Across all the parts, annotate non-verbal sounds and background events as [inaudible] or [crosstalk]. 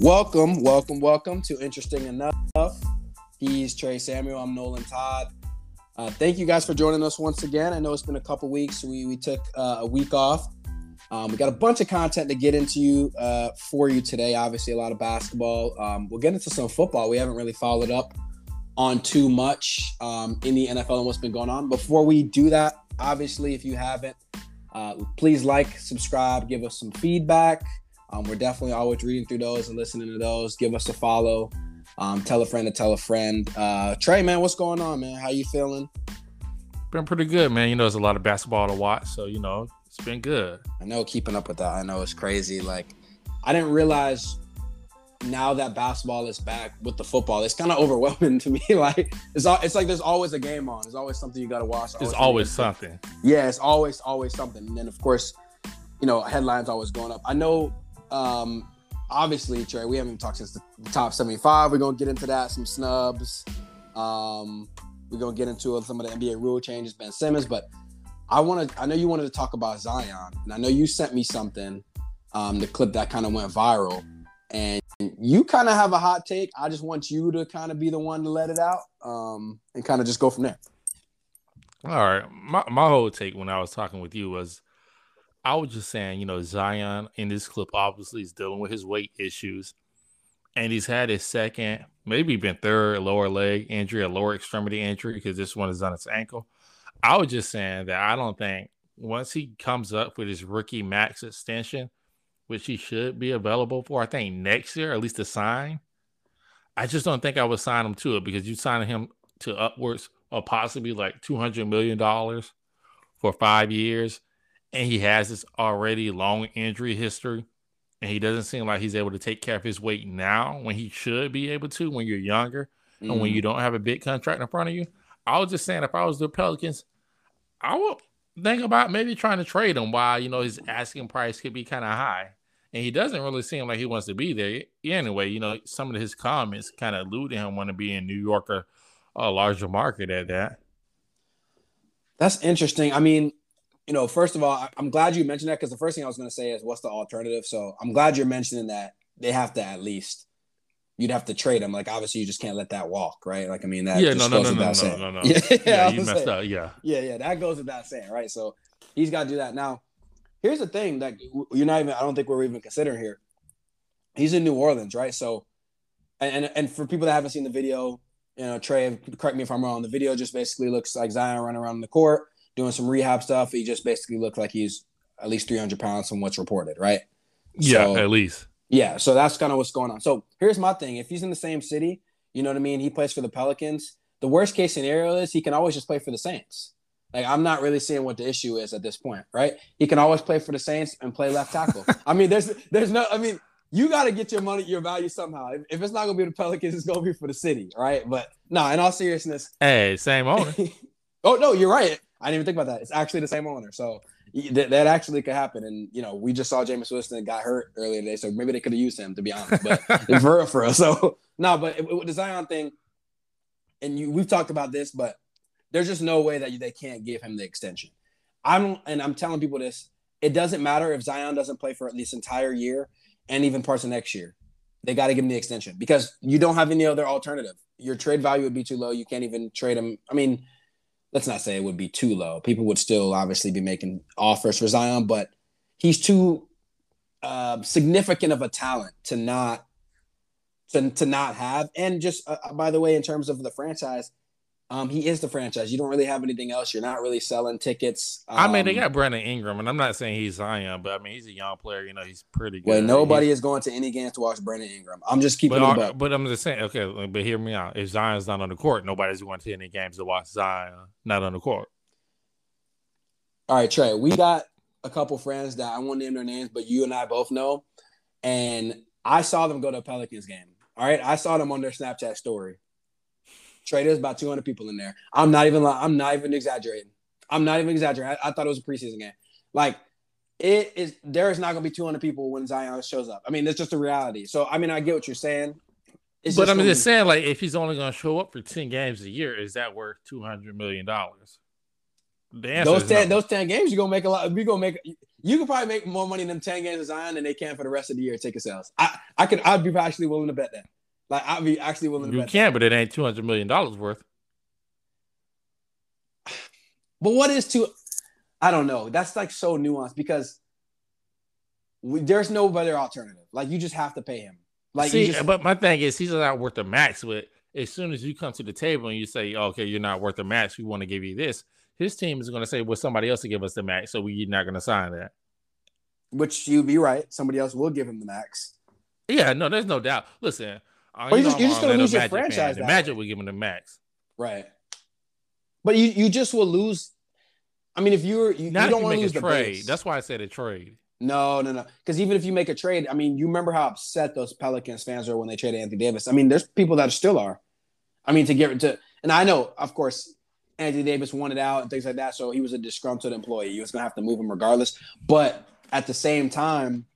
Welcome, welcome, welcome to Interesting Enough. He's Trey Samuel. I'm Nolan Todd. Uh, thank you guys for joining us once again. I know it's been a couple weeks. We, we took uh, a week off. Um, we got a bunch of content to get into you uh, for you today. Obviously, a lot of basketball. Um, we'll get into some football. We haven't really followed up on too much um, in the NFL and what's been going on. Before we do that, obviously, if you haven't, uh, please like, subscribe, give us some feedback. Um, we're definitely always reading through those and listening to those. Give us a follow. Um, tell a friend to tell a friend. Uh, Trey, man, what's going on, man? How you feeling? Been pretty good, man. You know, there's a lot of basketball to watch, so you know, it's been good. I know keeping up with that. I know it's crazy. Like, I didn't realize now that basketball is back with the football, it's kind of overwhelming [laughs] to me. like, it's all, it's like there's always a game on. There's always something you got to watch. There's always something. Yeah, it's always always something. And then of course, you know, headlines always going up. I know um, obviously, Trey, we haven't talked since the top 75. We're gonna get into that, some snubs. Um, we're gonna get into some of the NBA rule changes, Ben Simmons, but I want to. I know you wanted to talk about Zion, and I know you sent me something, um, the clip that kind of went viral, and you kind of have a hot take. I just want you to kind of be the one to let it out, um, and kind of just go from there. All right, my my whole take when I was talking with you was I was just saying, you know, Zion in this clip obviously is dealing with his weight issues. And he's had his second, maybe been third lower leg injury, a lower extremity injury, because this one is on his ankle. I was just saying that I don't think once he comes up with his rookie max extension, which he should be available for, I think next year, at least to sign. I just don't think I would sign him to it because you sign him to upwards of possibly like $200 million for five years and he has this already long injury history and he doesn't seem like he's able to take care of his weight now when he should be able to when you're younger mm-hmm. and when you mm-hmm. don't have a big contract in front of you. I was just saying if I was the Pelicans, I would think about maybe trying to trade him while you know his asking price could be kind of high. And he doesn't really seem like he wants to be there. Anyway, you know, some of his comments kind of allude to him want to be in New York or a larger market at that. That's interesting. I mean, you know, first of all, I'm glad you mentioned that because the first thing I was going to say is what's the alternative. So I'm glad you're mentioning that they have to at least you'd have to trade him. Like obviously you just can't let that walk, right? Like I mean that yeah no no no no, no no no [laughs] yeah, yeah you messed saying. up yeah yeah yeah that goes without saying right. So he's got to do that now. Here's the thing that you're not even. I don't think we're even considering here. He's in New Orleans, right? So, and and, and for people that haven't seen the video, you know, Trey, correct me if I'm wrong. The video just basically looks like Zion running around the court doing some rehab stuff. He just basically looked like he's at least 300 pounds from what's reported, right? Yeah, so, at least. Yeah, so that's kind of what's going on. So here's my thing: if he's in the same city, you know what I mean. He plays for the Pelicans. The worst case scenario is he can always just play for the Saints. Like I'm not really seeing what the issue is at this point, right? He can always play for the Saints and play left tackle. [laughs] I mean, there's there's no. I mean, you got to get your money, your value somehow. If, if, it's not gonna be the Pelicans, it's gonna be for the city, right? But no, in all seriousness, hey, same owner. [laughs] oh no, you're right. I didn't even think about that. It's actually the same owner. So that, that actually could happen. And, you know, we just saw Jameis Winston got hurt earlier today. So maybe they could have used him, to be honest. But [laughs] for real, for real. So, no, but with the Zion thing, and you, we've talked about this, but there's just no way that you, they can't give him the extension. I'm, and I'm telling people this, it doesn't matter if Zion doesn't play for this entire year and even parts of next year. They got to give him the extension because you don't have any other alternative. Your trade value would be too low. You can't even trade him. I mean, let's not say it would be too low. People would still obviously be making offers for Zion, but he's too uh, significant of a talent to not to, to not have. And just uh, by the way, in terms of the franchise, um, he is the franchise. You don't really have anything else. You're not really selling tickets. Um, I mean, they um, got Brandon Ingram, and I'm not saying he's Zion, but I mean he's a young player. You know, he's pretty good. Well, nobody he's, is going to any games to watch Brandon Ingram. I'm just keeping but, it up. But I'm just saying, okay, but hear me out. If Zion's not on the court, nobody's going to any games to watch Zion not on the court. All right, Trey, we got a couple friends that I won't name their names, but you and I both know, and I saw them go to a Pelicans game. All right, I saw them on their Snapchat story. Trey, there's about 200 people in there. I'm not even I'm not even exaggerating. I'm not even exaggerating. I, I thought it was a preseason game. Like it is there is not going to be 200 people when Zion shows up. I mean, it's just a reality. So I mean, I get what you're saying. It's but I'm just saying, like, if he's only going to show up for 10 games a year, is that worth 200 million dollars? those 10 no. those 10 games, you're gonna make a lot. We're gonna make you could probably make more money in them 10 games of Zion than they can for the rest of the year ticket sales. I, I could I'd be actually willing to bet that. Like I'd be actually willing to you can, that. but it ain't two hundred million dollars worth. [sighs] But what is too I don't know. That's like so nuanced because we, there's no better alternative. Like you just have to pay him. Like See, just, but my thing is he's not worth the max. But as soon as you come to the table and you say, "Okay, you're not worth the max. We want to give you this," his team is going to say, "Well, somebody else to give us the max, so we're not going to sign that." which you'd be right. Somebody else will give him the max. Yeah, no, there's no doubt. Listen, uh, But you you're just, you're just gonna lose your franchise Magic would give him the max. Right. But you you just will lose. I mean, if you're you, you don't want to lose the trade. base. That's why I said a trade. No, no, no. Because even if you make a trade, I mean, you remember how upset those Pelicans fans were when they traded Anthony Davis. I mean, there's people that still are. I mean, to get to, and I know, of course, Anthony Davis wanted out and things like that, so he was a disgruntled employee. You was gonna have to move him regardless. But at the same time,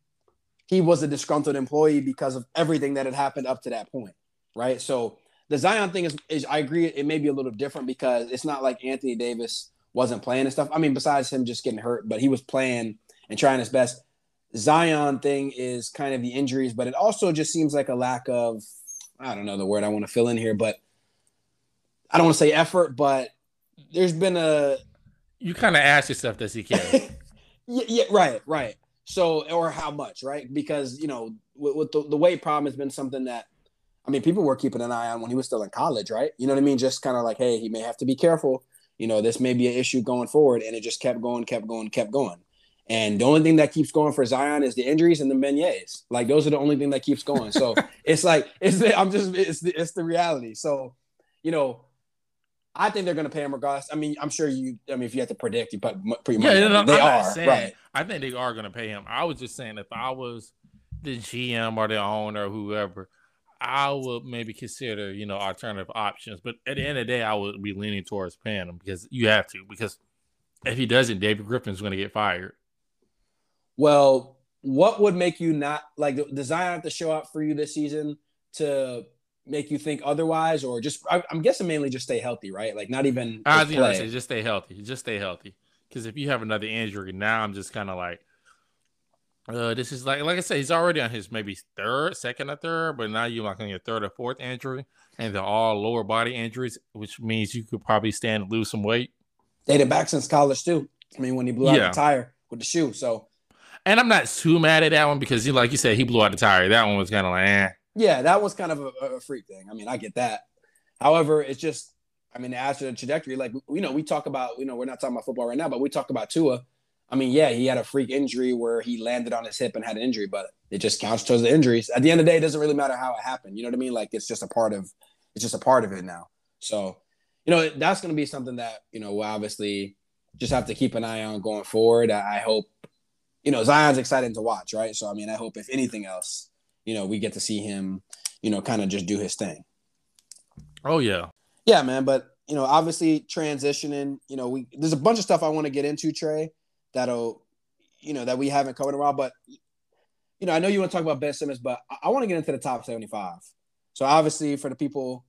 he was a disgruntled employee because of everything that had happened up to that point, right? So the Zion thing is, is I agree, it may be a little different because it's not like Anthony Davis wasn't playing and stuff. I mean, besides him just getting hurt, but he was playing and trying his best. Zion thing is kind of the injuries, but it also just seems like a lack of I don't know the word I want to fill in here, but I don't want to say effort, but there's been a You kind of ask yourself, does he care? [laughs] yeah, yeah, right, right. So or how much, right? Because you know, with, with the, the weight problem has been something that I mean, people were keeping an eye on when he was still in college, right? You know what I mean? Just kind of like, hey, he may have to be careful. You know, this may be an issue going forward, and it just kept going, kept going, kept going. And the only thing that keeps going for Zion is the injuries and the beignets. Like those are the only thing that keeps going. So [laughs] it's like it's the, I'm just it's the, it's the reality. So you know, I think they're going to pay him regardless. I mean, I'm sure you. I mean, if you had to predict, you put pretty much yeah, no, they I'm are saying, right. I think they are going to pay him. I was just saying, if I was the GM or the owner or whoever, I would maybe consider, you know, alternative options. But at the end of the day, I would be leaning towards paying him because you have to. Because if he doesn't, David Griffin's going to get fired. Well, what would make you not like does Zion have to show up for you this season to make you think otherwise, or just I, I'm guessing mainly just stay healthy, right? Like not even I just was to say, just stay healthy. Just stay healthy. Because if you have another injury, now I'm just kind of like, uh, this is like, like I said, he's already on his maybe third, second or third, but now you're like on your third or fourth injury, and they're all lower body injuries, which means you could probably stand to lose some weight. dated back since college too. I mean, when he blew out the tire with the shoe. So And I'm not too mad at that one because, you like you said, he blew out the tire. That one was kind of like, eh. Yeah, that was kind of a, a freak thing. I mean, I get that. However, it's just, I mean, to the trajectory, like you know, we talk about, you know, we're not talking about football right now, but we talk about Tua. I mean, yeah, he had a freak injury where he landed on his hip and had an injury, but it just counts towards the injuries. At the end of the day, it doesn't really matter how it happened. You know what I mean? Like it's just a part of, it's just a part of it now. So, you know, that's going to be something that you know we'll obviously just have to keep an eye on going forward. I hope, you know, Zion's exciting to watch, right? So, I mean, I hope if anything else, you know, we get to see him, you know, kind of just do his thing. Oh, yeah. Yeah, man. But you know, obviously transitioning, you know, we there's a bunch of stuff I want to get into, Trey, that'll, you know, that we haven't covered in a while. But you know, I know you want to talk about Ben Simmons, but I, I want to get into the top 75. So obviously, for the people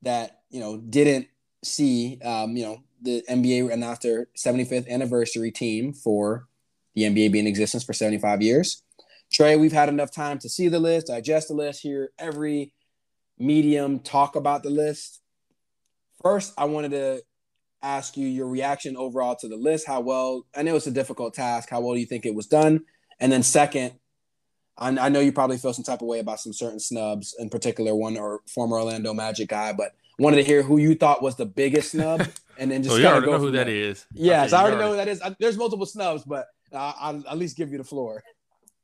that you know didn't see, um, you know, the NBA announced their 75th anniversary team for the NBA being in existence for 75 years. Trey, we've had enough time to see the list, digest the list, hear every medium talk about the list. First, I wanted to ask you your reaction overall to the list. How well, I know it's a difficult task. How well do you think it was done? And then, second, I, I know you probably feel some type of way about some certain snubs, in particular, one or former Orlando Magic guy, but wanted to hear who you thought was the biggest snub. [laughs] And then just So Oh, you kinda already go know who from that there. is. Yes, Okay, I you already know who that is. I, there's multiple snubs, but uh, I'll at least give you the floor.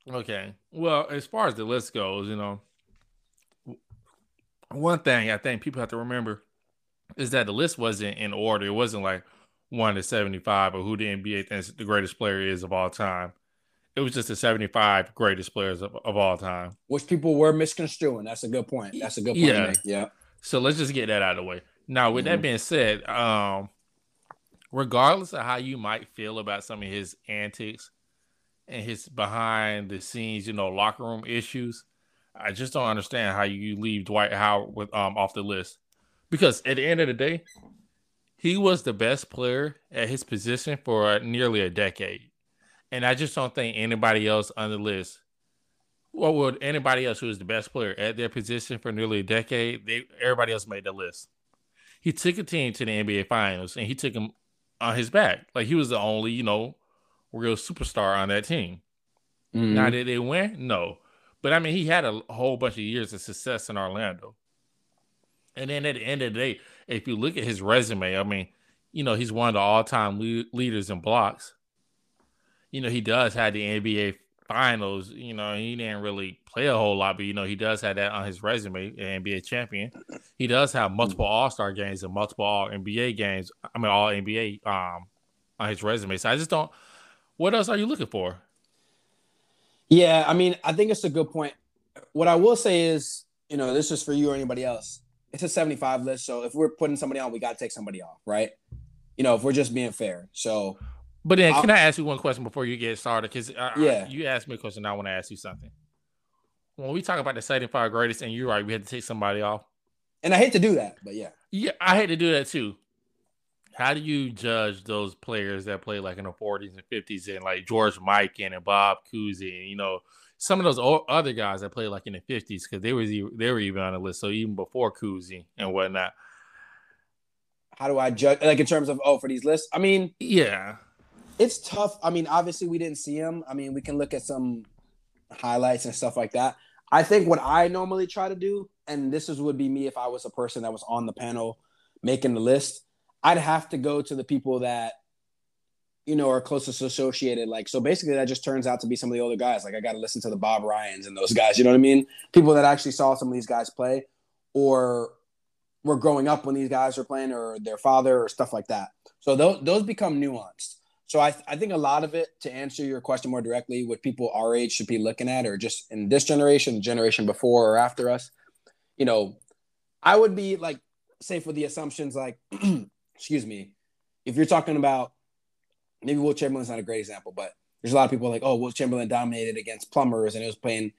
Okay. Well, as far as the list goes, you know, one thing I think people have to remember is that the list wasn't in order. It wasn't like one to 75 or who the NBA thinks the greatest player is of all time. It was just the 75 greatest players of, of all time. Which people were misconstruing. That's a good point. That's a good point. Yeah. Yeah. So let's just get that out of the way. Now, with Mhm. that being said, um, regardless of how you might feel about some of his antics and his behind the scenes, you know, locker room issues, I just don't understand how you leave Dwight Howard with um off the list. Because at the end of the day, he was the best player at his position for nearly a decade. And I just don't think anybody else on the list, what would anybody else who is the best player at their position for nearly a decade, they everybody else made the list. He took a team to the NBA Finals, and he took them on his back. Like he was the only, you know, real superstar on that team. Mm-hmm. Now did they win? No. But I mean, he had a whole bunch of years of success in Orlando. And then at the end of the day, if you look at his resume, I mean, you know, he's one of the all-time le- leaders in blocks. You know, he does have the NBA finals. You know, he didn't really play a whole lot, but you know, he does have that on his resume, NBA champion. He does have multiple All-Star games and multiple All NBA games. I mean, All NBA um on his resume. So I just don't. What else are you looking for? Yeah, I mean, I think it's a good point. What I will say is, you know, this is for you or anybody else. It's a 75 list. So if we're putting somebody on, we got to take somebody off, right? You know, if we're just being fair. So, but then I'll, can I ask you one question before you get started? Because yeah, you asked me a question. I want to ask you something. When we talk about the 75 greatest, and you're right, we had to take somebody off. And I hate to do that, but yeah. Yeah, I hate to do that too. How do you judge those players that play like in the 40s and 50s and like George Mikan and Bob Cousy and you know some of those other guys that play like in the 50s because they were they were even on the list so even before Cousy and whatnot. How do I judge like in terms of oh for these lists? I mean, yeah, it's tough. I mean, obviously we didn't see him. I mean, we can look at some highlights and stuff like that. I think what I normally try to do, and this is would be me if I was a person that was on the panel making the list I'd have to go to the people that you know are closest associated. Like so, basically, that just turns out to be some of the older guys. Like I got to listen to the Bob Ryans and those guys. You know what I mean? People that actually saw some of these guys play, or were growing up when these guys were playing, or their father, or stuff like that. So those those become nuanced. So I, I think a lot of it, to answer your question more directly, what people our age should be looking at, or just in this generation, generation before or after us, you know, I would be like, say for the assumptions like [clears throat] excuse me, if you're talking about maybe Wilt Chamberlain's not a great example, but there's a lot of people like, oh, Wilt Chamberlain dominated against plumbers and it was playing,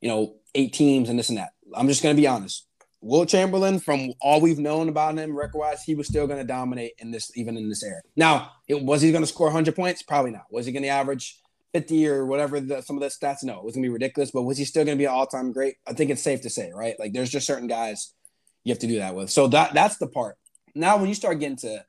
you know, eight teams and this and that. I'm just gonna be honest. Wilt Chamberlain, from all we've known about him record wise, he was still going to dominate in this, even in this era. Now, it, was he going to score 100 points? Probably not. Was he going to average 50 or whatever the, some of the stats? No, it was going to be ridiculous. But was he still going to be an all time great? I think it's safe to say, right? Like, there's just certain guys you have to do that with. So that that's the part now when you start getting to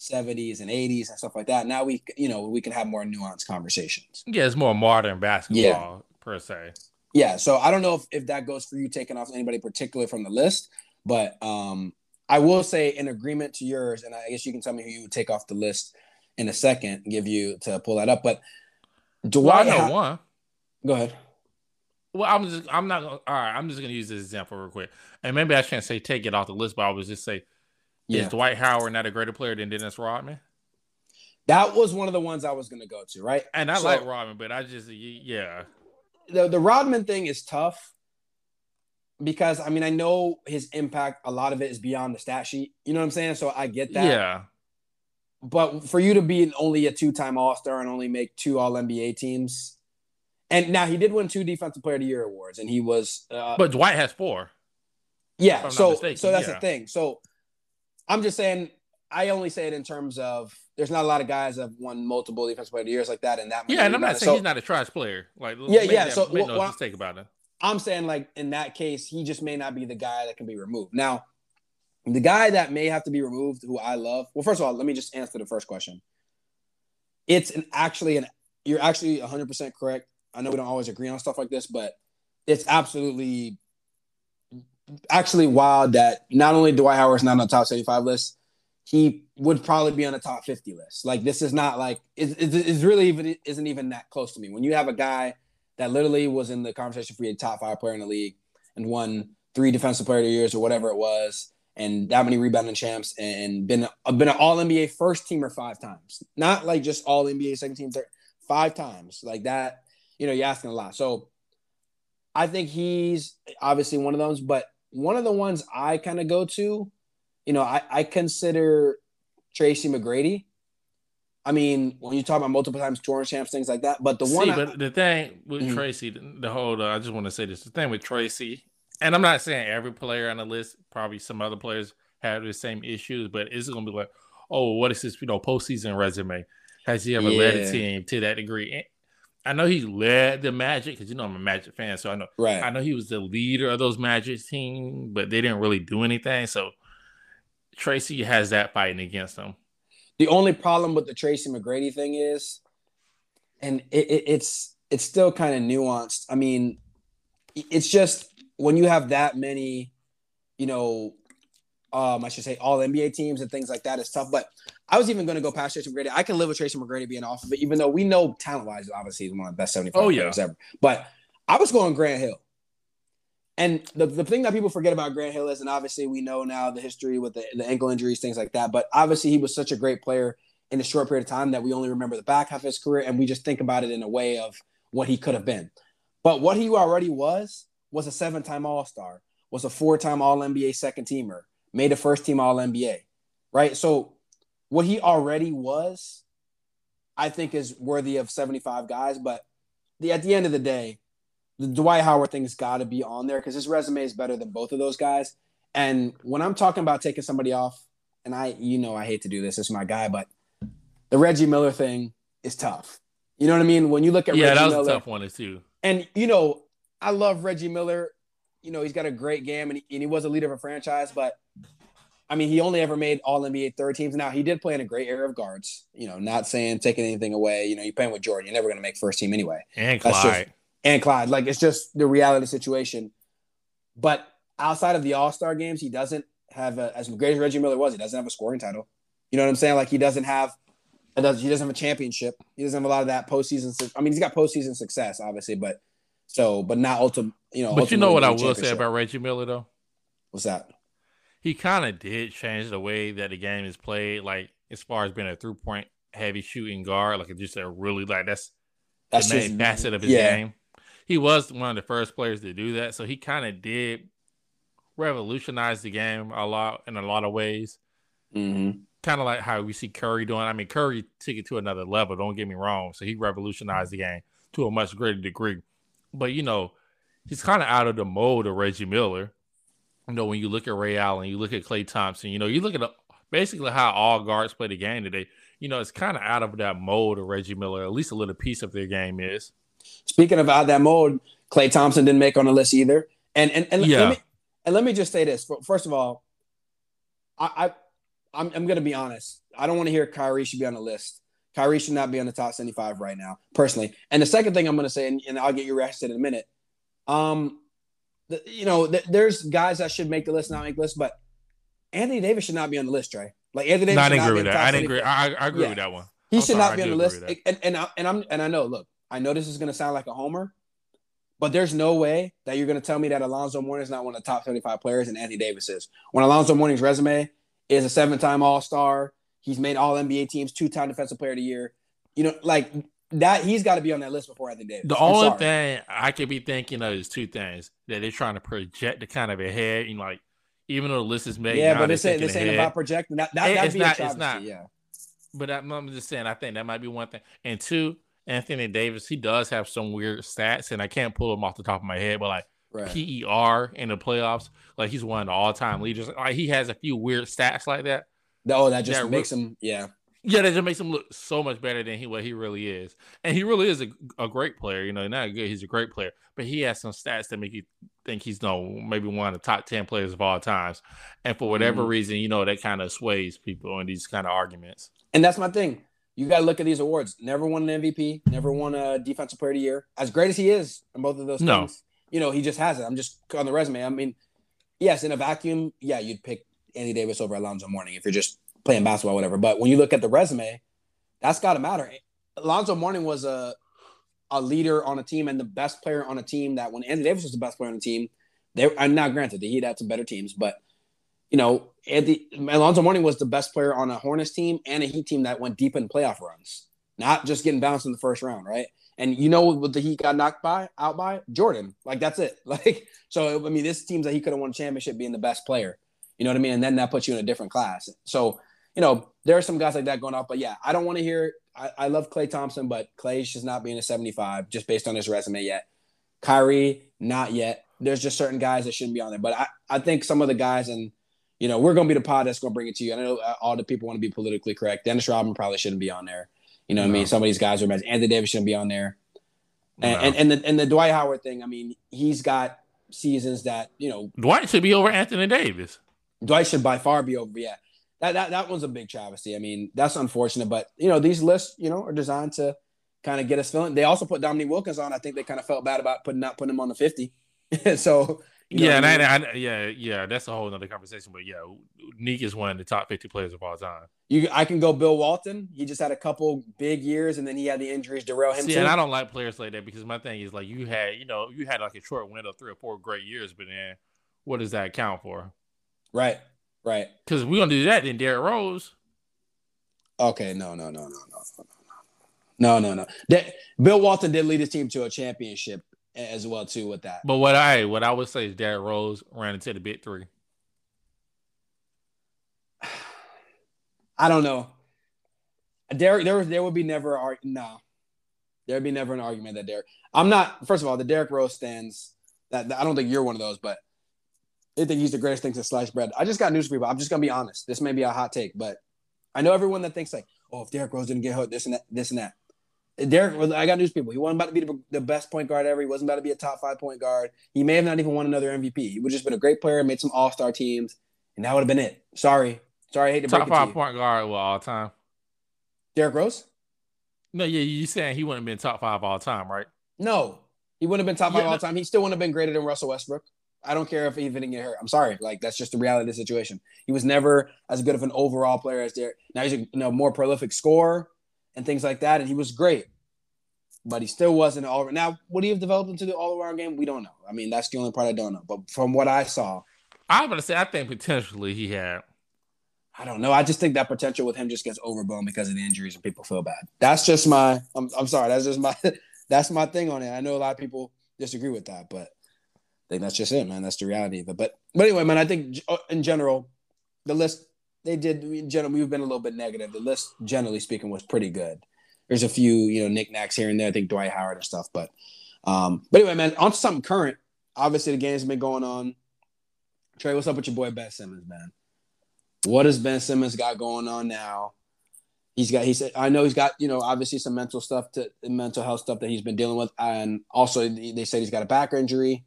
70s and 80s and stuff like that, now we you know we can have more nuanced conversations. Yeah, it's more modern basketball yeah. per se. Yeah, so I don't know if, if that goes for you taking off anybody particular from the list, but um I will say in agreement to yours, and I guess you can tell me who you would take off the list in a second, give you to pull that up. But do well, I know ha- one? Go ahead. Well, I'm just I'm not all right. I'm just gonna use this example real quick, and maybe I shouldn't say take it off the list, but I was just say yeah. Is Dwight Howard not a greater player than Dennis Rodman? That was one of the ones I was going to go to, right? And I so, like Rodman, but I just, yeah. The, the Rodman thing is tough because, I mean, I know his impact, a lot of it is beyond the stat sheet. You know what I'm saying? So I get that. Yeah. But for you to be only a two time All Star and only make two All NBA teams, and now he did win two Defensive Player of the Year awards, and he was. Uh, but Dwight has four. Yeah, so so that's yeah. the thing. So I'm just saying, I only say it in terms of there's not a lot of guys that have won multiple defensive player of the years like that, and that. Yeah, and I'm not saying so, he's not a trash player. Like, yeah, yeah. That, so make no well, mistake about it. I'm saying like in that case, he just may not be the guy that can be removed. Now, the guy that may have to be removed, who I love. Well, first of all, let me just answer the first question. It's an actually an you're actually 100 percent correct. I know we don't always agree on stuff like this, but it's absolutely actually wild that not only Dwight Howard's not on the top 75 list, he would probably be on the top 50 list. Like this is not like it's, it's really even isn't even that close to me. When you have a guy that literally was in the conversation for a top five player in the league and won three defensive player of the years or whatever it was, and that many rebounding champs and been uh, been an all NBA first teamer five times. Not like just all NBA second team, third, five times. Like that, you know, you're asking a lot. So I think he's obviously one of those, but one of the ones I kind of go to, you know, I, I consider Tracy McGrady. I mean, when you talk about multiple times touring champs, things like that. But the See, one, but I, the thing with mm-hmm. Tracy, the, whole, uh, I just want to say this: the thing with Tracy, and I'm not saying every player on the list, probably some other players have the same issues, but it's going to be like, oh, what is this, you know, postseason resume? Has he ever yeah. led a team to that degree? I know he led the Magic because you know I'm a Magic fan, so I know. Right. I know he was the leader of those Magic team, but they didn't really do anything. So Tracy has that fighting against him. The only problem with the Tracy McGrady thing is, and it, it, it's it's still kind of nuanced. I mean, it's just when you have that many, you know, um, I should say all NBA teams and things like that is tough. But I was even going to go past Tracy McGrady. I can live with Tracy McGrady being off of it, even though we know talent wise, obviously he's one of the best 75 oh, yeah. players ever. But I was going Grant Hill. And the, the thing that people forget about Grant Hill is, and obviously we know now the history with the, the ankle injuries, things like that. But obviously he was such a great player in a short period of time that we only remember the back half of his career and we just think about it in a way of what he could have been. But what he already was was a seven time All Star, was a four time All NBA second teamer, made a first team All NBA, right? So what he already was, I think, is worthy of 75 guys. But the, at the end of the day, the Dwight Howard thing's got to be on there because his resume is better than both of those guys. And when I'm talking about taking somebody off, and I, you know, I hate to do this, it's my guy, but the Reggie Miller thing is tough. You know what I mean? When you look at yeah, Reggie that was Miller, a tough one too. And you know, I love Reggie Miller. You know, he's got a great game, and he, and he was a leader of a franchise, but I mean, he only ever made All NBA third teams. Now he did play in a great era of guards. You know, not saying taking anything away. You know, you're playing with Jordan. You're never going to make first team anyway. And Clyde. Just, and Clyde. Like it's just the reality situation. But outside of the All Star games, he doesn't have a, as great as Reggie Miller was. He doesn't have a scoring title. You know what I'm saying? Like he doesn't have. He doesn't have a championship. He doesn't have a lot of that postseason. I mean, he's got postseason success, obviously, but so, but not ultimate. You know, but you know what I will say about Reggie Miller though. What's that? He kind of did change the way that the game is played. Like as far as being a three point heavy shooting guard, like it's just a really like that's, that's the main just, facet of his yeah. game. He was one of the first players to do that, so he kind of did revolutionize the game a lot in a lot of ways. Mm-hmm. Kind of like how we see Curry doing. I mean, Curry took it to another level. Don't get me wrong. So he revolutionized the game to a much greater degree. But you know, he's kind of out of the mold of Reggie Miller you know, when you look at Ray Allen, you look at Klay Thompson, you know, you look at basically how all guards play the game today. You know, it's kind of out of that mold of Reggie Miller. At least a little piece of their game is. Speaking of out that mold, Klay Thompson didn't make on the list either. And and and, yeah. let, me, and let me just say this. First of all, I, I I'm, I'm gonna be honest. I don't want to hear Kyrie should be on the list. Kyrie should not be on the top 75 right now, personally. And the second thing I'm gonna say, and, and I'll get your reaction in a minute. Um, you know, the, there's guys that should make the list, not make the list, but Anthony Davis should not be on the list, Trey. Like Anthony Davis. No, I didn't agree with that. I didn't agree. I, I agree yeah. with that one. He I'm should sorry, not be on the list. And and, I, and I'm and I know. Look, I know this is going to sound like a homer, but there's no way that you're going to tell me that Alonzo Mourning is not one of the top 75 players and Anthony Davis is. When Alonzo Mourning's resume is a seven-time All-Star, he's made All NBA teams, two-time Defensive Player of the Year. You know, like that he's got to be on that list before Anthony Davis. The I'm only sorry. thing I could be thinking of is two things that they're trying to project the kind of ahead. and like even though the list is made, yeah, but this ain't this ain't about projecting. That that it's be not. it's not. Yeah, but I'm just saying. I think that might be one thing. And two, Anthony Davis, he does have some weird stats, and I can't pull them off the top of my head, but like. Right. PER in the playoffs, like he's one of the all-time leaders. Like he has a few weird stats like that. Oh, that just that makes re- him, yeah. Yeah, that just makes him look so much better than he what he really is, and he really is a, a great player. You know, not good. He's a great player, but he has some stats that make you think he's no maybe one of the top ten players of all times. And for whatever mm-hmm. reason, you know, that kind of sways people in these kind of arguments. And that's my thing. You got to look at these awards. Never won an MVP. Never won a Defensive Player of the Year. As great as he is in both of those no. things, you know, he just has it. I'm just on the resume. I mean, yes, in a vacuum, yeah, you'd pick Andy Davis over Alonzo Mourning if you're just playing basketball, whatever. But when you look at the resume, that's got to matter. Alonzo Mourning was a a leader on a team and the best player on a team that when Anthony Davis was the best player on the team, they I'm not granted that he had some better teams, but you know, Anthony, Alonzo Mourning was the best player on a Hornets team and a Heat team that went deep in playoff runs, not just getting bounced in the first round, right? And you know what the Heat got knocked by out by Jordan, like that's it. [laughs] Like so, I mean, this teams that he could have won a championship being the best player. You know what I mean? And then that puts you in a different class. So you know, there are some guys like that going off. But yeah, I don't want to hear. I, I love Klay Thompson, but Klay's just not being a 75 just based on his resume yet. Kyrie, not yet. There's just certain guys that shouldn't be on there. But I, I think some of the guys, and you know, we're gonna be the pod that's gonna bring it to you. I know uh, all the people want to be politically correct. Dennis Rodman probably shouldn't be on there. You know what no. I mean? Some of these guys are bad. Anthony Davis shouldn't be on there. And, no. and, and the and the Dwight Howard thing, I mean, he's got seasons that, you know Dwight should be over Anthony Davis. Dwight should by far be over, yeah. That that that one's a big travesty. I mean, that's unfortunate, but you know, these lists, you know, are designed to kind of get us feeling. They also put Dominique Wilkins on. I think they kind of felt bad about putting not putting him on the 50. [laughs] so you know yeah, and I, I, yeah, yeah, that's a whole other conversation. But yeah, Nique is one of the top 50 players of all time. You, I can go Bill Walton. He just had a couple big years, and then he had the injuries derail him. See, too. and I don't like players like that because my thing is like you had, you know, you had like a short window, three or four great years, but then what does that count for? Right, right. Because we're gonna do that, then Derrick Rose. Okay, no, no, no, no, no, no, no, no, no. That Bill Walton did lead his team to a championship as well too with that. But what I what I would say is Derrick Rose ran into the big three. [sighs] I don't know. Derrick, there there would be never a no. There'd be never an argument that Derrick. I'm not. First of all, the Derrick Rose stands. That, that I don't think you're one of those, but I think he's the greatest thing to slice bread. I just got news for you. I'm just gonna be honest. This may be a hot take, but I know everyone that thinks like, oh, if Derrick Rose didn't get hurt, this and that, this and that. Derrick, I got news people. He wasn't about to be the, best point guard ever. He wasn't about to be a top five point guard. He may have not even won another MVP. He would just been a great player, made some All Star teams, and that would have been it. Sorry, sorry, I hate to top break five point guard of all time. Derrick Rose. No, yeah, you saying he wouldn't have been top five all time, right? No, he wouldn't have been top five yeah, all time. He still wouldn't have been greater than Russell Westbrook. I don't care if he didn't get hurt. I'm sorry, like that's just the reality of the situation. He was never as good of an overall player as Derrick. Now he's a you know, more prolific scorer and things like that, and he was great but he still wasn't all. Now, would he have developed into the all around game? We don't know. I mean, that's the only part I don't know. But from what I saw, I'm gonna say I think potentially he had. I don't know. I just think that potential with him just gets overblown because of the injuries and people feel bad. That's just my. I'm, I'm sorry. That's just my. [laughs] that's my thing on it. I know a lot of people disagree with that, but I think that's just it, man. That's the reality of it. But but anyway, man, I think uh, in general, the list they did. In general, we've been a little bit negative. The list, generally speaking, was pretty good there's a few you know knickknacks here and there. I think Dwight Howard and stuff, but um, but anyway, man, on to something current. Obviously, the game's been going on. Trey, what's up with your boy Ben Simmons, man? What has Ben Simmons got going on now? He's got. He said, I know he's got. You know, obviously some mental stuff to mental health stuff that he's been dealing with, and also they said he's got a back injury.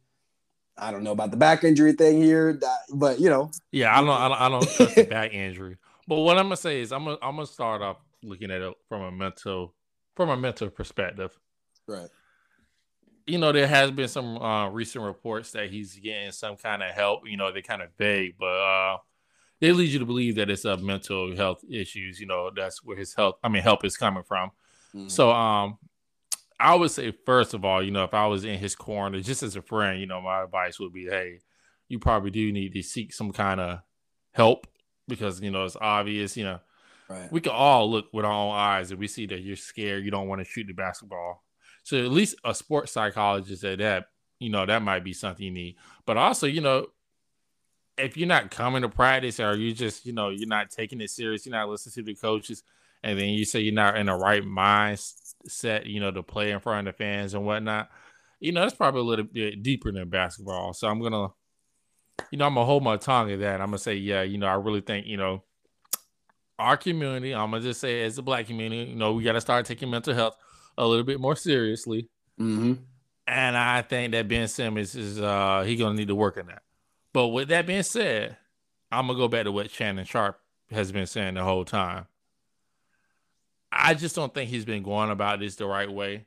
I don't know about the back injury thing here, but you know. Yeah, I don't. I don't, I don't [laughs] trust the back injury. But what I'm gonna say is, I'm gonna, I'm gonna start off looking at it from a mental from a mental perspective. Right. You know, there has been some uh, recent reports that he's getting some kind of help. You know, they're kind of vague, but uh, they lead you to believe that it's a mental health issues. You know, that's where his health, I mean, help is coming from. Mm-hmm. So, um, I would say first of all, you know, if I was in his corner, just as a friend, you know, my advice would be, hey, you probably do need to seek some kind of help because you know it's obvious. You know, Right. We can all look with our own eyes and we see that you're scared, you don't want to shoot the basketball. So at least a sports psychologist said that, you know, that might be something you need. But also, you know, if you're not coming to practice or you just, you know, you're not taking it serious, you're not listening to the coaches, and then you say you're not in the right mindset, you know, to play in front of the fans and whatnot, you know, that's probably a little bit deeper than basketball. So I'm gonna, you know, I'm gonna hold my tongue at that. I'm gonna say, yeah, you know, I really think, you know, our community, I'm gonna just say as a black community, you know, we got to start taking mental health a little bit more seriously. Mm-hmm. And I think that Ben Simmons is uh he gonna need to work on that. But with that being said, I'm gonna go back to what Shannon Sharpe has been saying the whole time. I just don't think he's been going about this the right way.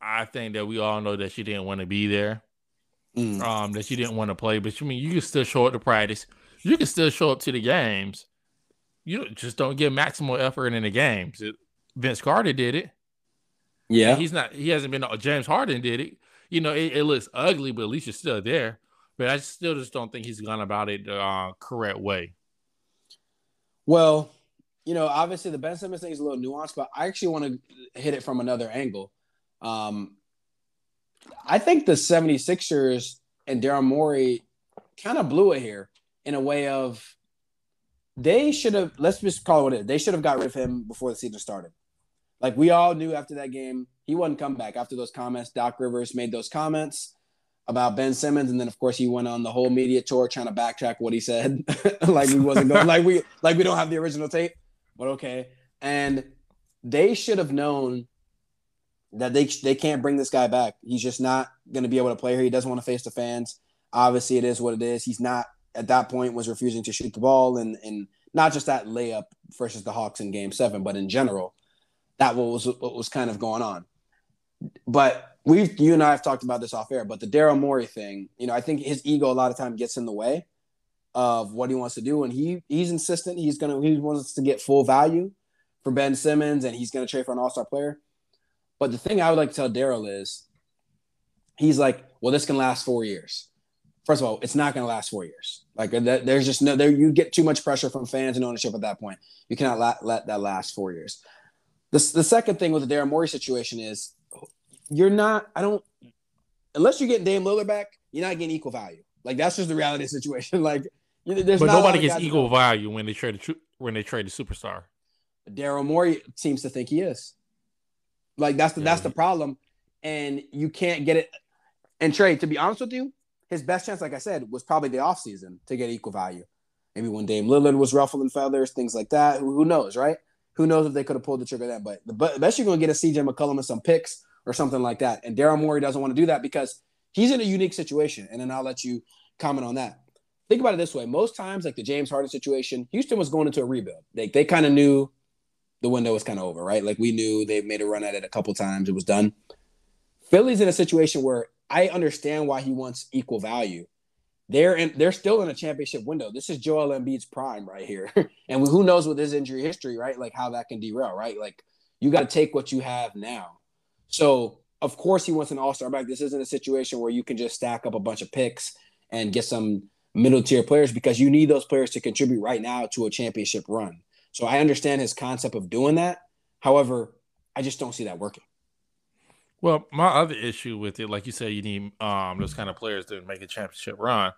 I think that we all know that she didn't want to be there. Mm. Um, that she didn't want to play, but you mean you can still show up to practice. You can still show up to the games you just don't give maximal effort in the games. It, Vince Carter did it. Yeah, he's not. He hasn't been. James Harden did it. You know, it, it, looks ugly, but at least you're still there. But I still just don't think he's gone about it the uh, correct way. Well, you know, obviously the Ben Simmons thing is a little nuanced, but I actually want to hit it from another angle. Um, I think the 76ers and Daryl Morey kind of blew it here in a way of they should have let's just call it what it is. They should have got rid of him before the season started. Like we all knew after that game, he wouldn't come back. After those comments, Doc Rivers made those comments about Ben Simmons, and then of course he went on the whole media tour trying to backtrack what he said, [laughs] like we wasn't going, like we like we don't have the original tape, but okay. And they should have known that they they can't bring this guy back. He's just not going to be able to play here. He doesn't want to face the fans. Obviously, it is what it is. He's not at that point was refusing to shoot the ball and and not just that layup versus the Hawks in Game Seven, but in general, that was what was kind of going on. But we've you and I have talked about this off air. But the Daryl Morey thing, you know, I think his ego a lot of time gets in the way of what he wants to do, and he he's insistent. He's gonna he wants to get full value for Ben Simmons, and he's gonna trade for an All Star player. But the thing I would like to tell Daryl is, he's like, well, this can last four years. First of all, it's not going to last four years. Like there's just no there. You get too much pressure from fans and ownership at that point. You cannot let, let that last four years. The, the second thing with the Daryl Morey situation is, you're not. I don't unless you're getting Dame Lillard back, you're not getting equal value. Like that's just the reality of the situation. [laughs] Like there's but nobody gets equal value when they trade a when they trade a superstar. Daryl Morey seems to think he is. Like that's the yeah. that's the problem, and you can't get it. And Trey, to be honest with you, his best chance, like I said, was probably the offseason to get equal value. Maybe when Dame Lillard was ruffling feathers, things like that. Who, who knows, right? Who knows if they could have pulled the trigger then? But the best you're going to get is CJ McCollum and some picks or something like that. And Daryl Morey doesn't want to do that because he's in a unique situation. And then I'll let you comment on that. Think about it this way: most times, like the James Harden situation, Houston was going into a rebuild. They they kind of knew the window was kind of over, right? Like we knew they made a run at it a couple times, it was done. Philly's in a situation where I understand why he wants equal value. They're in, they're still in a championship window. This is Joel Embiid's prime right here, [laughs] and who knows with his injury history, right? Like how that can derail, right? Like you got to take what you have now. So of course he wants an All Star back. This isn't a situation where you can just stack up a bunch of picks and get some middle tier players because you need those players to contribute right now to a championship run. So I understand his concept of doing that. However, I just don't see that working. Well, my other issue with it, like you said, you need um those kind of players to make a championship run.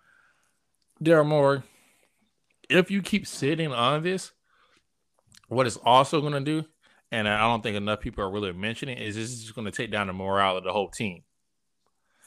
Daryl Morey, if you keep sitting on this, what it's also going to do, and I don't think enough people are really mentioning, is this is going to take down the morale of the whole team.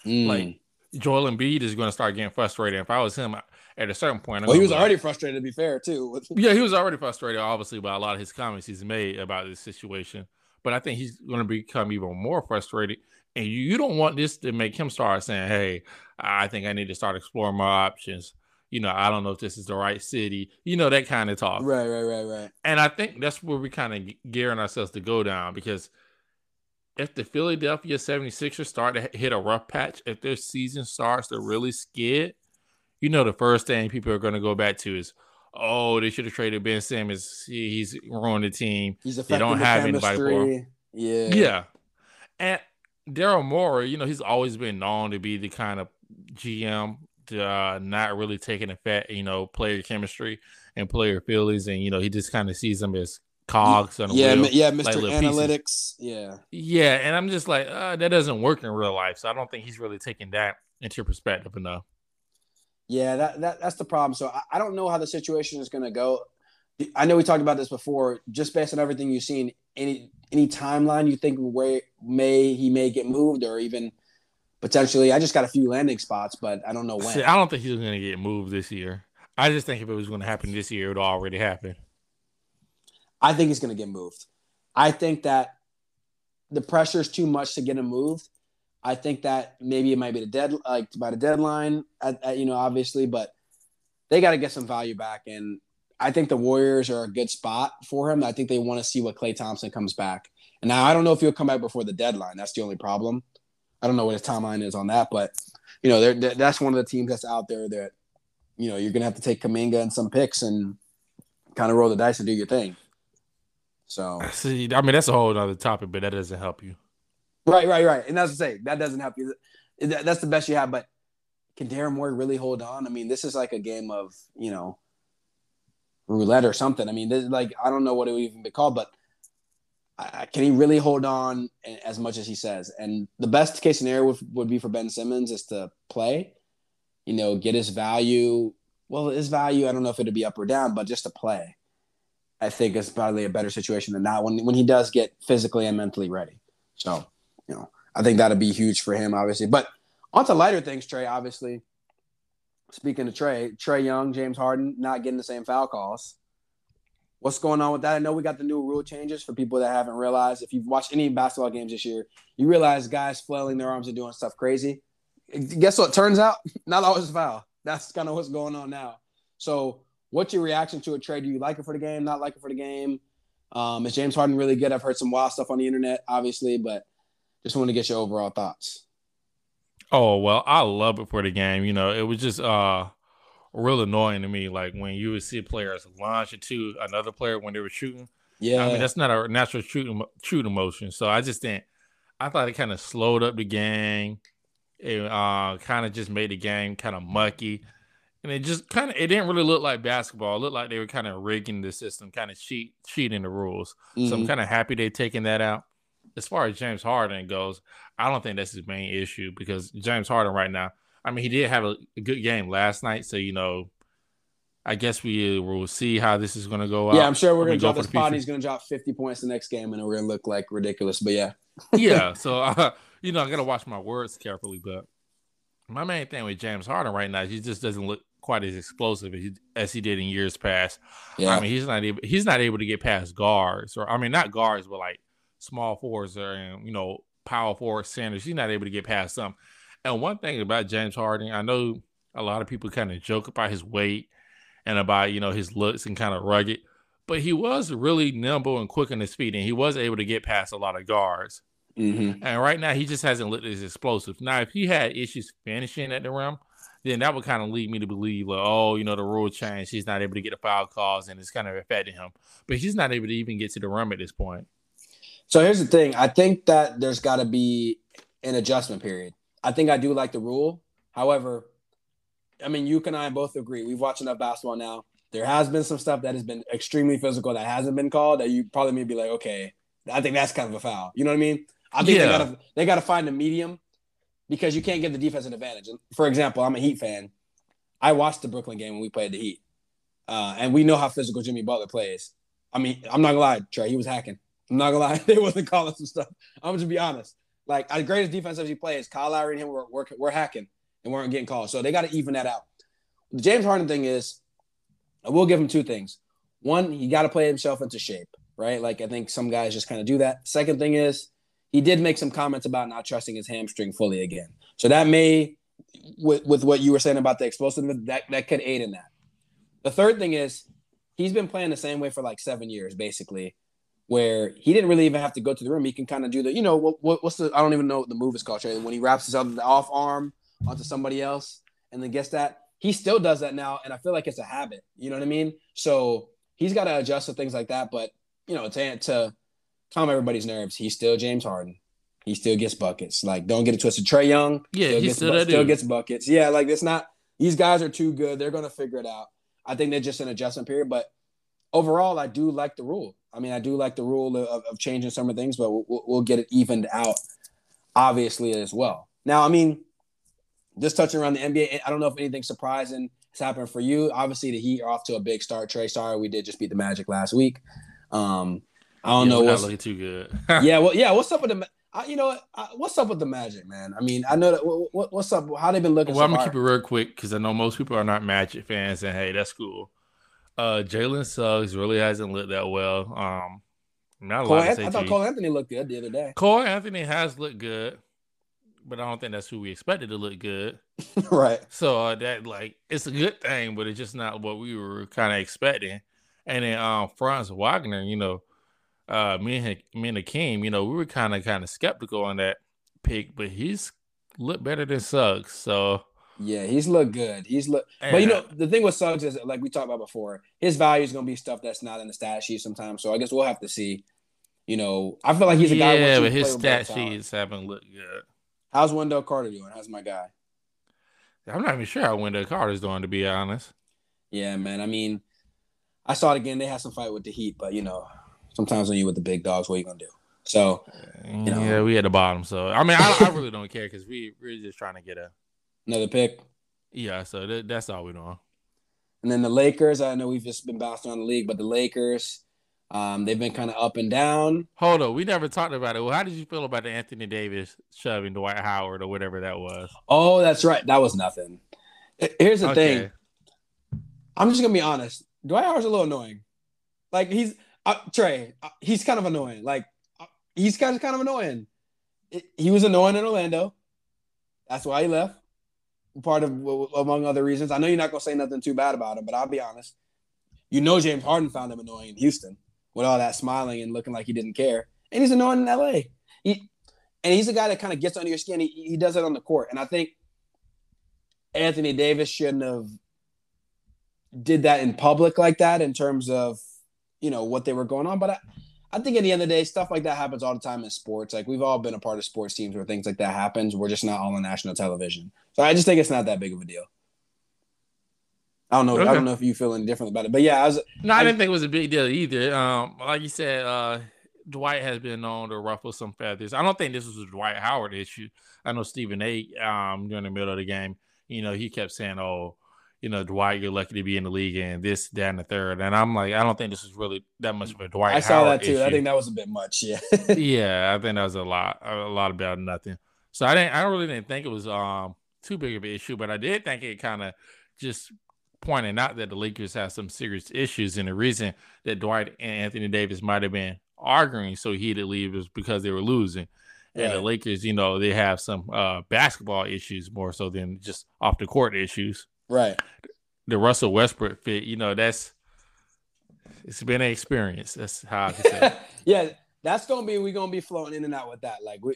Mm. Like Joel Embiid is going to start getting frustrated. If I was him, at a certain point, I'm well, he was already frustrated. To be fair, too. [laughs] yeah, he was already frustrated, obviously, by a lot of his comments he's made about this situation. But I think he's going to become even more frustrated. And you, you don't want this to make him start saying, "Hey, I think I need to start exploring my options." You know, I don't know if this is the right city. You know that kind of talk. Right, right, right, right. And I think that's where we kind of gearing ourselves to go down because if the Philadelphia 76ers start to hit a rough patch, if their season starts to really skid, you know the first thing people are going to go back to is, oh, they should have traded Ben Simmons. he's ruined the team. He's they don't have the anybody for. Yeah, yeah. And Daryl Morey, you know, he's always been known to be the kind of GM to uh, not really taking effect, you know, player chemistry and player feelings, and you know, he just kind of sees them as cogs on yeah, wheel, yeah, Mr. Like Analytics, pieces. yeah, yeah, and I'm just like, uh, that doesn't work in real life, so I don't think he's really taking that into perspective enough. Yeah, that, that that's the problem. So I, I don't know how the situation is going to go. I know we talked about this before. Just based on everything you've seen, any any timeline you think where may he may get moved or even potentially? I just got a few landing spots, but I don't know when. See, I don't think he's going to get moved this year. I just think if it was going to happen this year, it would already happen. I think he's going to get moved. I think that the pressure is too much to get him moved. I think that maybe it might be the dead like by the deadline, at, at, you know, obviously, but they got to get some value back. And I think the Warriors are a good spot for him. I think they want to see what Klay Thompson comes back. And now I don't know if he'll come back before the deadline. That's the only problem. I don't know what his timeline is on that, but you know, they're, that's one of the teams that's out there that you know you're gonna have to take Kuminga and some picks and kind of roll the dice and do your thing. So see, I mean, that's a whole other topic, but that doesn't help you. Right, right, right. And that's to say that doesn't help you. That's the best you have. But can Daryl Morey really hold on? I mean, this is like a game of you know roulette or something. I mean, this like I don't know what it would even be called, but I, can he really hold on as much as he says? And the best case scenario would, would be for Ben Simmons is to play, you know, get his value. Well, his value, I don't know if it'd be up or down, but just to play, I think is probably a better situation than that when when he does get physically and mentally ready. So you know, I think that'd be huge for him, obviously. But on to lighter things, Trey, obviously. Speaking of Trey, Trae Young, James Harden not getting the same foul calls. what's going on with that. I know we got the new rule changes for people that haven't realized. If you've watched any basketball games this year, you realize guys flailing their arms and doing stuff crazy. Guess what? Turns out [laughs] not always a foul. That's kind of what's going on now. So, what's your reaction to a trade? Do you like it for the game? Not like it for the game? Um, is James Harden really good? I've heard some wild stuff on the internet, obviously, but just want to get your overall thoughts. Oh well, I love it for the game. You know, it was just uh real annoying to me, like when you would see players launch into another player when they were shooting. Yeah, I mean that's not a natural shooting shooting motion. So I just didn't. I thought it kind of slowed up the game. It uh, kind of just made the game kind of mucky, and it just kind of it didn't really look like basketball. It looked like they were kind of rigging the system, kind of cheat cheating the rules. Mm-hmm. So I'm mm-hmm. kind of happy they're taking that out. As far as James Harden goes, I don't think that's his main issue because James Harden right now I mean, he did have a, a good game last night, so you know, I guess we will see how this is going to go. Yeah, out. I'm sure we're going to drop this pod. He's going to drop 50 points the next game, and we're going to look like ridiculous. But yeah, [laughs] yeah. So uh, [laughs] you know, I got to watch my words carefully. But my main thing with James Harden right now, he just doesn't look quite as explosive as he, as he did in years past. Yeah, I mean, he's not able he's not able to get past guards, or I mean, not guards, but like small forwards or you know power forward centers. He's not able to get past them. And one thing about James Harden, I know a lot of people kind of joke about his weight and about, you know, his looks and kind of rugged, but he was really nimble and quick on his feet and he was able to get past a lot of guards. Mm-hmm. And right now, he just hasn't looked as explosive. Now, if he had issues finishing at the rim, then that would kind of lead me to believe, like, oh, you know, the rule changed. He's not able to get the foul calls and it's kind of affecting him. But he's not able to even get to the rim at this point. So here's the thing I think that there's got to be an adjustment period. I think I do like the rule. However, I mean, you and I both agree. We've watched enough basketball now. There has been some stuff that has been extremely physical that hasn't been called that you probably may be like, okay, I think that's kind of a foul. You know what I mean? I think yeah. they gotta they gotta find a medium because you can't give the defense an advantage. For example, I'm a Heat fan. I watched the Brooklyn game when we played the Heat, uh, and we know how physical Jimmy Butler plays. I mean, I'm not gonna lie, Trey, he was hacking. I'm not gonna lie, [laughs] they wasn't calling some stuff. I'm just be honest. Like as great as defensive he plays, Kyle Lowry and him were, were, were hacking and weren't getting called. So they got to even that out. The James Harden thing is, I will give him two things. One, he got to play himself into shape, right? Like I think some guys just kind of do that. Second thing is, he did make some comments about not trusting his hamstring fully again. So that may, with, with what you were saying about the explosiveness, that, that could aid in that. The third thing is, he's been playing the same way for like seven years, basically where he didn't really even have to go to the room. He can kind of do the, you know, what, what, what's the, I don't even know what the move is called. When he wraps his other off arm onto somebody else and then gets that, he still does that now. And I feel like it's a habit. You know what I mean? So he's got to adjust to things like that. But, you know, to, to calm everybody's nerves, he's still James Harden. He still gets buckets. Like, don't get it twisted. Trae Young, yeah, still, he gets, still, bu- still gets buckets. Yeah, like it's not, these guys are too good. They're going to figure it out. I think they're just an adjustment period. But overall, I do like the rule. I mean, I do like the rule of, of changing some of things, but we'll, we'll get it evened out, obviously, as well. Now, I mean, just touching around the NBA, I don't know if anything surprising has happened for you. Obviously, the Heat are off to a big start. Trey, sorry, we did just beat the Magic last week. Um, I don't yeah, know what's looking too good. [laughs] yeah, well, yeah. What's up with the? I, you know? I, what's up with the Magic, man? I mean, I know that. What, what's up? How they been looking? Well, so I'm gonna far? keep it real quick because I know most people are not Magic fans, and hey, that's cool. Uh, Jalen Suggs really hasn't looked that well. Um, not a lot An- I thought Cole Anthony looked good the other day. Cole Anthony has looked good, but I don't think that's who we expected to look good. [laughs] right. So uh, that like it's a good thing, but it's just not what we were kind of expecting. And then um, Franz Wagner, you know, uh, me and me and Hakeem, you know, we were kind of kind of skeptical on that pick, but he's looked better than Suggs. So yeah, he's looked good. He's look, but you know the thing with Suggs is like we talked about before, his value is gonna be stuff that's not in the stat sheet sometimes. So I guess we'll have to see. You know, I feel like he's a guy. Yeah, but his stat sheets haven't looked good. How's Wendell Carter doing? How's my guy? I'm not even sure how Wendell Carter's doing, to be honest. Yeah, man. I mean, I saw it again. They had some fight with the Heat, but you know, sometimes when you with the big dogs, what are you gonna do? So, you know, yeah, we at the bottom. So, I mean, I, I really don't care because we we're just trying to get a Another pick. Yeah, so th- that's all we're doing. And then the Lakers, I know we've just been bouncing around the league, but the Lakers, um, they've been kind of up and down. Hold on, we never talked about it. Well, how did you feel about the Anthony Davis shoving Dwight Howard or whatever that was? Oh, that's right. That was nothing. Here's the okay. thing. I'm just gonna be honest. Dwight Howard's a little annoying. Like he's uh, Trey. Uh, he's kind of annoying. Like uh, he's kind of kind of annoying. He was annoying in Orlando. That's why he left. Part of among other reasons. I know you're not gonna say nothing too bad about him, but I'll be honest. You know James Harden found him annoying in Houston with all that smiling and looking like he didn't care, and he's annoying in LA. He, and he's a guy that kind of gets under your skin. He, he does it on the court, and I think Anthony Davis shouldn't have did that in public like that in terms of you know what they were going on. But I, I think at the end of the day, stuff like that happens all the time in sports. Like we've all been a part of sports teams where things like that happens. We're just not all on national television. So I just think it's not that big of a deal. I don't know. Okay. I don't know if you feel any different about it, but yeah, I was. No, I, I, didn't think it was a big deal either. Um, like you said, uh, Dwight has been known to ruffle some feathers. I don't think this was a Dwight Howard issue. I know Stephen A. Um, during the middle of the game, you know, he kept saying, "Oh, you know, Dwight, you're lucky to be in the league and this, that, and the third. And I'm like, I don't think this is really that much of a Dwight. I saw Howard that too. Issue. I think that was a bit much. Yeah. [laughs] yeah, I think that was a lot, a lot about nothing. So I didn't, I really didn't think it was um too big of an issue, but I did think it kind of just pointing out that the Lakers have some serious issues, and the reason that Dwight and Anthony Davis might have been arguing so heatedly was because they were losing. And the Lakers, you know, they have some uh, basketball issues more so than just off the court issues. Right. The Russell Westbrook fit, you know, that's it's been an experience. That's how I can say. [laughs] yeah, that's gonna be we're gonna be floating in and out with that. Like we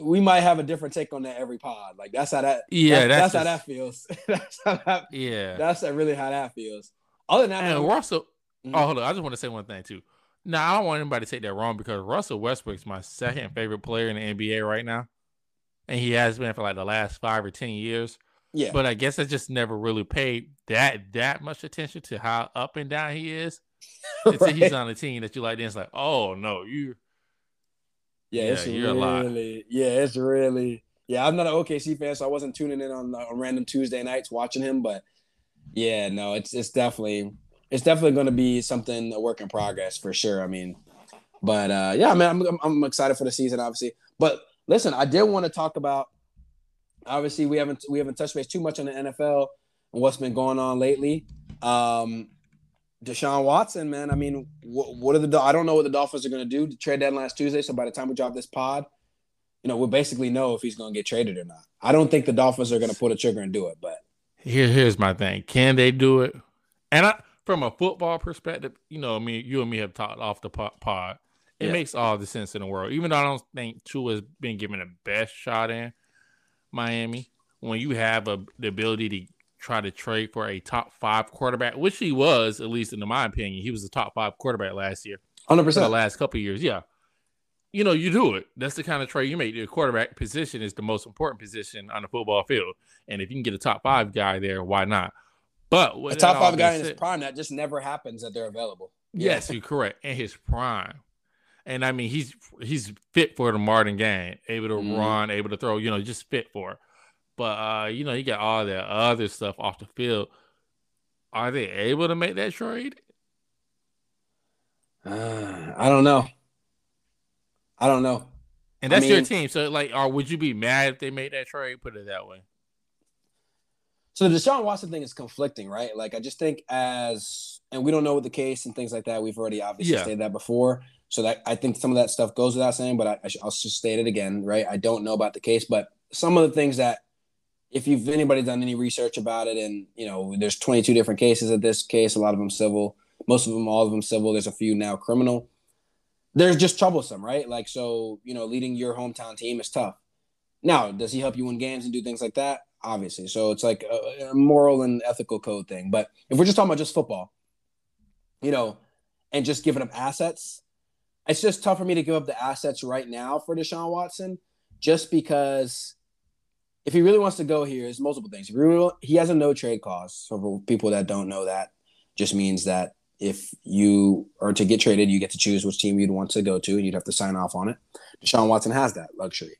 we might have a different take on that every pod. Like that's how that yeah that's, that's, that's how that feels. [laughs] that's how that yeah that's really how that feels. Other than that, and Russell. Mm-hmm. Oh, hold on. I just want to say one thing too. Now I don't want anybody to take that wrong because Russell Westbrook is my second favorite player in the NBA right now, and he has been for like the last five or ten years. Yeah. But I guess I just never really paid that that much attention to how up and down he is. [laughs] Until right. he's on a team that you like, then it's like, oh no, you. Yeah, yeah it's you're really, yeah, it's really, yeah. I'm not an OKC fan, so I wasn't tuning in on, on random Tuesday nights watching him, but yeah, no, it's it's definitely it's definitely going to be something a work in progress for sure. I mean, but uh, yeah, I mean, I'm I'm excited for the season, obviously. But listen, I did want to talk about obviously we haven't we haven't touched base too much on the NFL and what's been going on lately. Um, Deshaun Watson, man. I mean, what, what are the I don't know what the Dolphins are going to do. The trade deadline last Tuesday, so by the time we drop this pod, you know, we'll basically know if he's going to get traded or not. I don't think the Dolphins are going to pull the trigger and do it, but here here's my thing: can they do it? And I, from a football perspective, you know, I mean, you and me have talked off the pod. It yeah. makes all the sense in the world. Even though I don't think Tua has been given the best shot in, Miami when you have a, the ability to try to trade for a top five quarterback, which he was, at least in my opinion. He was a top five quarterback last year. 100%. the last couple years. Yeah. You know, you do it. That's the kind of trade you make. The quarterback position is the most important position on the football field. And if you can get a top five guy there, why not? But a top five guy in his prime, that just never happens that they're available. Yes, you're correct. In his prime. And I mean, he's he's fit for the modern game, able to mm. run, able to throw. You know, just fit for. It. But uh, you know, you got all that other stuff off the field. Are they able to make that trade? Uh, I don't know. I don't know. And that's I mean, your team. So, like, or would you be mad if they made that trade? Put it that way. So the Deshaun Watson thing is conflicting, right? Like, I just think as, and we don't know what the case and things like that. We've already obviously yeah. stated that before. So that I think some of that stuff goes without saying, but I, I'll just state it again, right? I don't know about the case, but some of the things that, if you've anybody done any research about it, and you know, there's 22 different cases at this case, a lot of them civil, most of them, all of them civil. There's a few now criminal. They're just troublesome, right? Like, so you know, leading your hometown team is tough. Now, does he help you win games and do things like that? Obviously. So it's like a, a moral and ethical code thing. But if we're just talking about just football, you know, and just giving up assets, it's just tough for me to give up the assets right now for Deshaun Watson, just because if he really wants to go here, there's multiple things. He, really, he has a no trade clause. So for people that don't know that, just means that if you are to get traded, you get to choose which team you'd want to go to, and you'd have to sign off on it. Deshaun Watson has that luxury.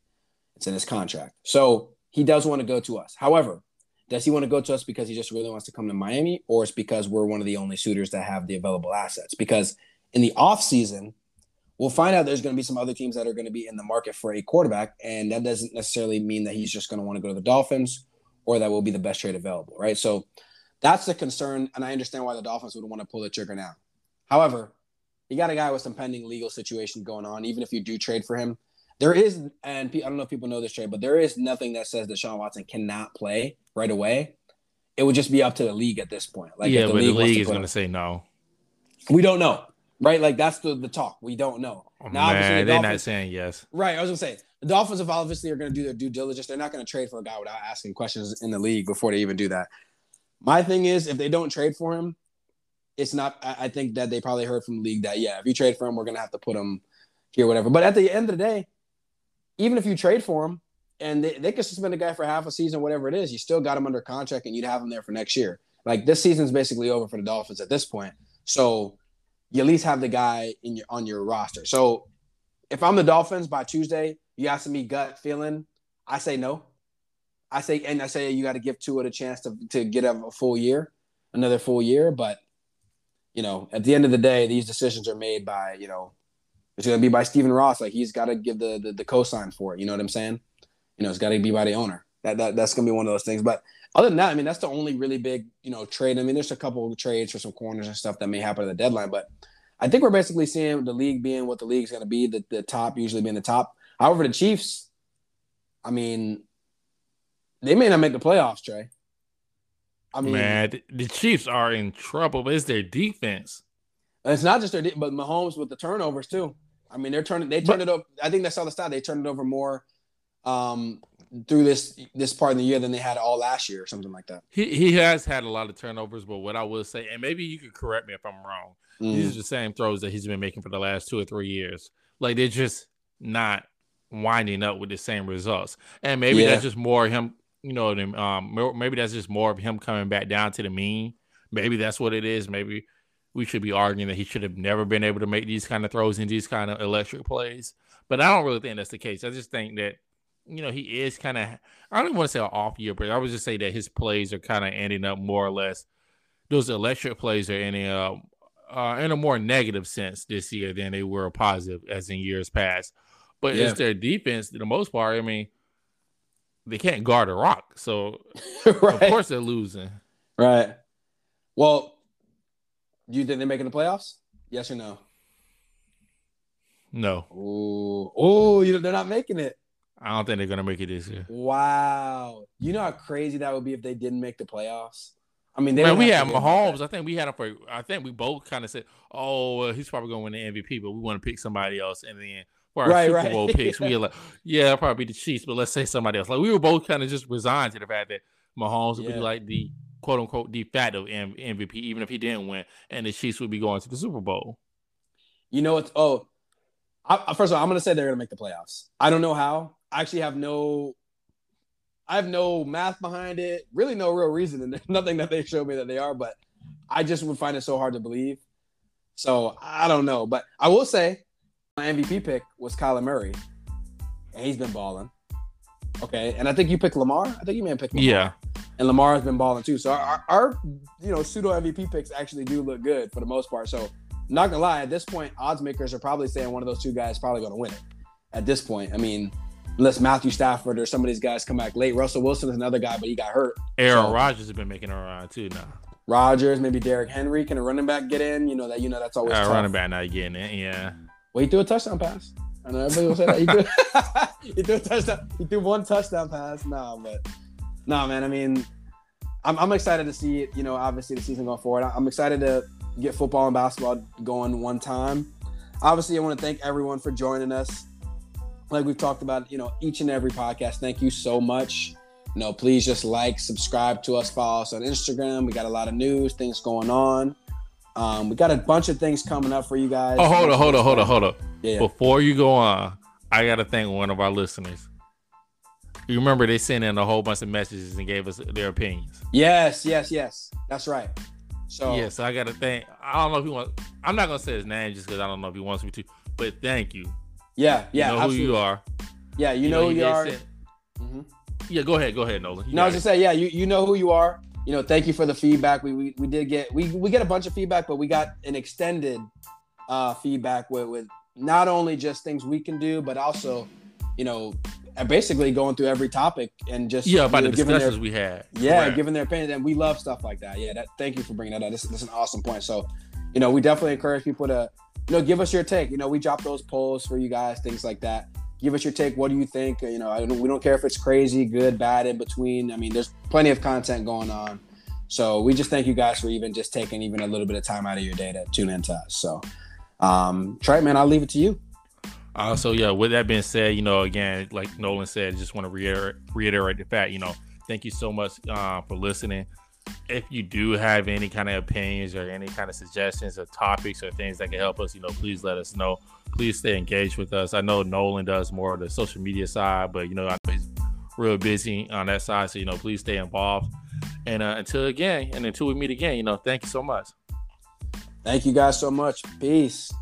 It's in his contract. So he does want to go to us. However, does he want to go to us because he just really wants to come to Miami, or it's because we're one of the only suitors that have the available assets? Because in the offseason, we'll find out there's going to be some other teams that are going to be in the market for a quarterback, and that doesn't necessarily mean that he's just going to want to go to the Dolphins or that will be the best trade available, right? So that's the concern, and I understand why the Dolphins would want to pull the trigger now. However, you got a guy with some pending legal situation going on. Even if you do trade for him, there is, and I don't know if people know this trade, but there is nothing that says that Sean Watson cannot play right away. It would just be up to the league at this point. Like, yeah, the but league the league is going to say no. We don't know, right? Like that's the the talk. We don't know. Oh, now, man, the they're not saying yes. Right. I was gonna say the Dolphins, of obviously, are going to do their due diligence. They're not going to trade for a guy without asking questions in the league before they even do that. My thing is, if they don't trade for him, it's not. I think that they probably heard from the league that yeah, if you trade for him, we're going to have to put him here, whatever. But at the end of the day, even if you trade for him and they, they could suspend a guy for half a season, whatever it is, you still got him under contract and you'd have him there for next year. Like this season's basically over for the Dolphins at this point. So you at least have the guy in your on your roster. So if I'm the Dolphins by Tuesday, you asking me gut feeling, I say no. I say and I say you got to give Tua a chance to to get a, a full year, another full year. But you know, at the end of the day, these decisions are made by you know it's going to be by Stephen Ross. Like he's got to give the, the the cosign for it. You know what I'm saying? You know, it's got to be by the owner. That, that that's going to be one of those things. But other than that, I mean, that's the only really big you know trade. I mean, there's a couple of trades for some corners and stuff that may happen at the deadline, but I think we're basically seeing the league being what the league's going to be. The the top usually being the top. However, the Chiefs, I mean, they may not make the playoffs, Trey. I mean, man, the Chiefs are in trouble. But it's their defense. it's not just their, de- but Mahomes with the turnovers too. I mean, they're turning. They turned but, it over. I think that's all the stat. They turned it over more um, through this this part of the year than they had all last year or something like that. He he has had a lot of turnovers, but what I will say, and maybe you could correct me if I'm wrong. Mm. These are the same throws that he's been making for the last two or three years. Like they're just not winding up with the same results, and maybe yeah. that's just more him. You know, um, maybe that's just more of him coming back down to the mean. Maybe that's what it is. Maybe we should be arguing that he should have never been able to make these kind of throws and these kind of electric plays. But I don't really think that's the case. I just think that you know he is kind of I don't want to say an off year, but I would just say that his plays are kind of ending up more or less. Those electric plays are ending up uh, in a more negative sense this year than they were positive as in years past. But yeah. it's their defense, for the most part. I mean, they can't guard a rock, so [laughs] right. of course they're losing. Right. Well, do you think they're making the playoffs? Yes or no? No. Oh, oh, you know, they're not making it. I don't think they're gonna make it this year. Wow. You know how crazy that would be if they didn't make the playoffs. I mean, Man, we had Mahomes. I think we had him for. I think we both kind of said, "Oh, well, he's probably going to win the MVP," but we want to pick somebody else. And then for our right, Super right. Bowl picks, we [laughs] were like, "Yeah, will probably be the Chiefs," but let's say somebody else. Like we were both kind of just resigned to the fact that Mahomes would yeah. be like the quote unquote de facto MVP, even if he didn't win, and the Chiefs would be going to the Super Bowl. You know what? Oh, I, first of all, I'm going to say they're going to make the playoffs. I don't know how. I actually have no, I have no math behind it. Really, no real reason, and there's [laughs] nothing that they showed me that they are. But I just would find it so hard to believe. So I don't know, but I will say my MVP pick was Kyler Murray, and he's been balling. Okay, and I think you picked Lamar. I think you may have picked Lamar. Yeah and Lamar has been balling too. So our, our, you know pseudo MVP picks actually do look good for the most part. So not gonna lie, at this point, odds makers are probably saying one of those two guys is probably gonna win it. At this point, I mean, unless Matthew Stafford or some of these guys come back late. Russell Wilson is another guy, but he got hurt. Aaron so, Rodgers has been making a run too now. Rodgers, maybe Derrick Henry, can a running back get in? You know that you know that's always uh, running back not getting it. Yeah. Well, he threw a touchdown pass. I know everybody will say that. He threw, [laughs] he threw a touchdown. He threw one touchdown pass. Nah, but no, nah, man. I mean, I'm, I'm excited to see it. You know, obviously the season going forward. I'm excited to get football and basketball going one time. Obviously, I want to thank everyone for joining us. Like we've talked about, you know, each and every podcast. Thank you so much. You know, please just like, subscribe to us, follow us on Instagram. We got a lot of news, things going on. Um, we got a bunch of things coming up for you guys. Oh, hold on, hold on, hold on, hold on. Yeah. Before you go on, I got to thank one of our listeners. You remember they sent in a whole bunch of messages and gave us their opinions. Yes, yes, yes. That's right. So yeah, so I got to thank. I don't know if he wants. I'm not gonna say his name just because I don't know if he wants me to. But thank you. Yeah, yeah. You know who you are. Yeah, you, you know, know, who you are. mm-hmm. Yeah, go ahead, go ahead, Nolan. You no, I was just say, yeah, you you know who you are. You know, thank you for the feedback. We we, we did get we we get a bunch of feedback, but we got an extended uh feedback with with not only just things we can do, but also, you know, basically going through every topic and just yeah about you know, the discussions their, we had. Yeah, giving their opinion, and we love stuff like that. Yeah, that. Thank you for bringing that up. This, this is an awesome point. So, you know, we definitely encourage people to you know, give us your take. You know, we drop those polls for you guys, things like that. Give us your take. What do you think? You know, don't, we don't care if it's crazy, good, bad, in between. I mean, there's plenty of content going on. So we just thank you guys for even just taking even a little bit of time out of your day to tune into us. So, um, Trey, man, I'll leave it to you. Uh, so yeah, with that being said, you know, again, like Nolan said, just want to reiterate, reiterate the fact, you know, thank you so much uh, for listening. If you do have any kind of opinions or any kind of suggestions or topics or things that can help us, you know, please let us know. Please stay engaged with us. I know Nolan does more of the social media side, but you know, I know he's real busy on that side. So, you know, please stay involved. And uh, until again, and until we meet again, you know, thank you so much. Thank you guys so much. Peace.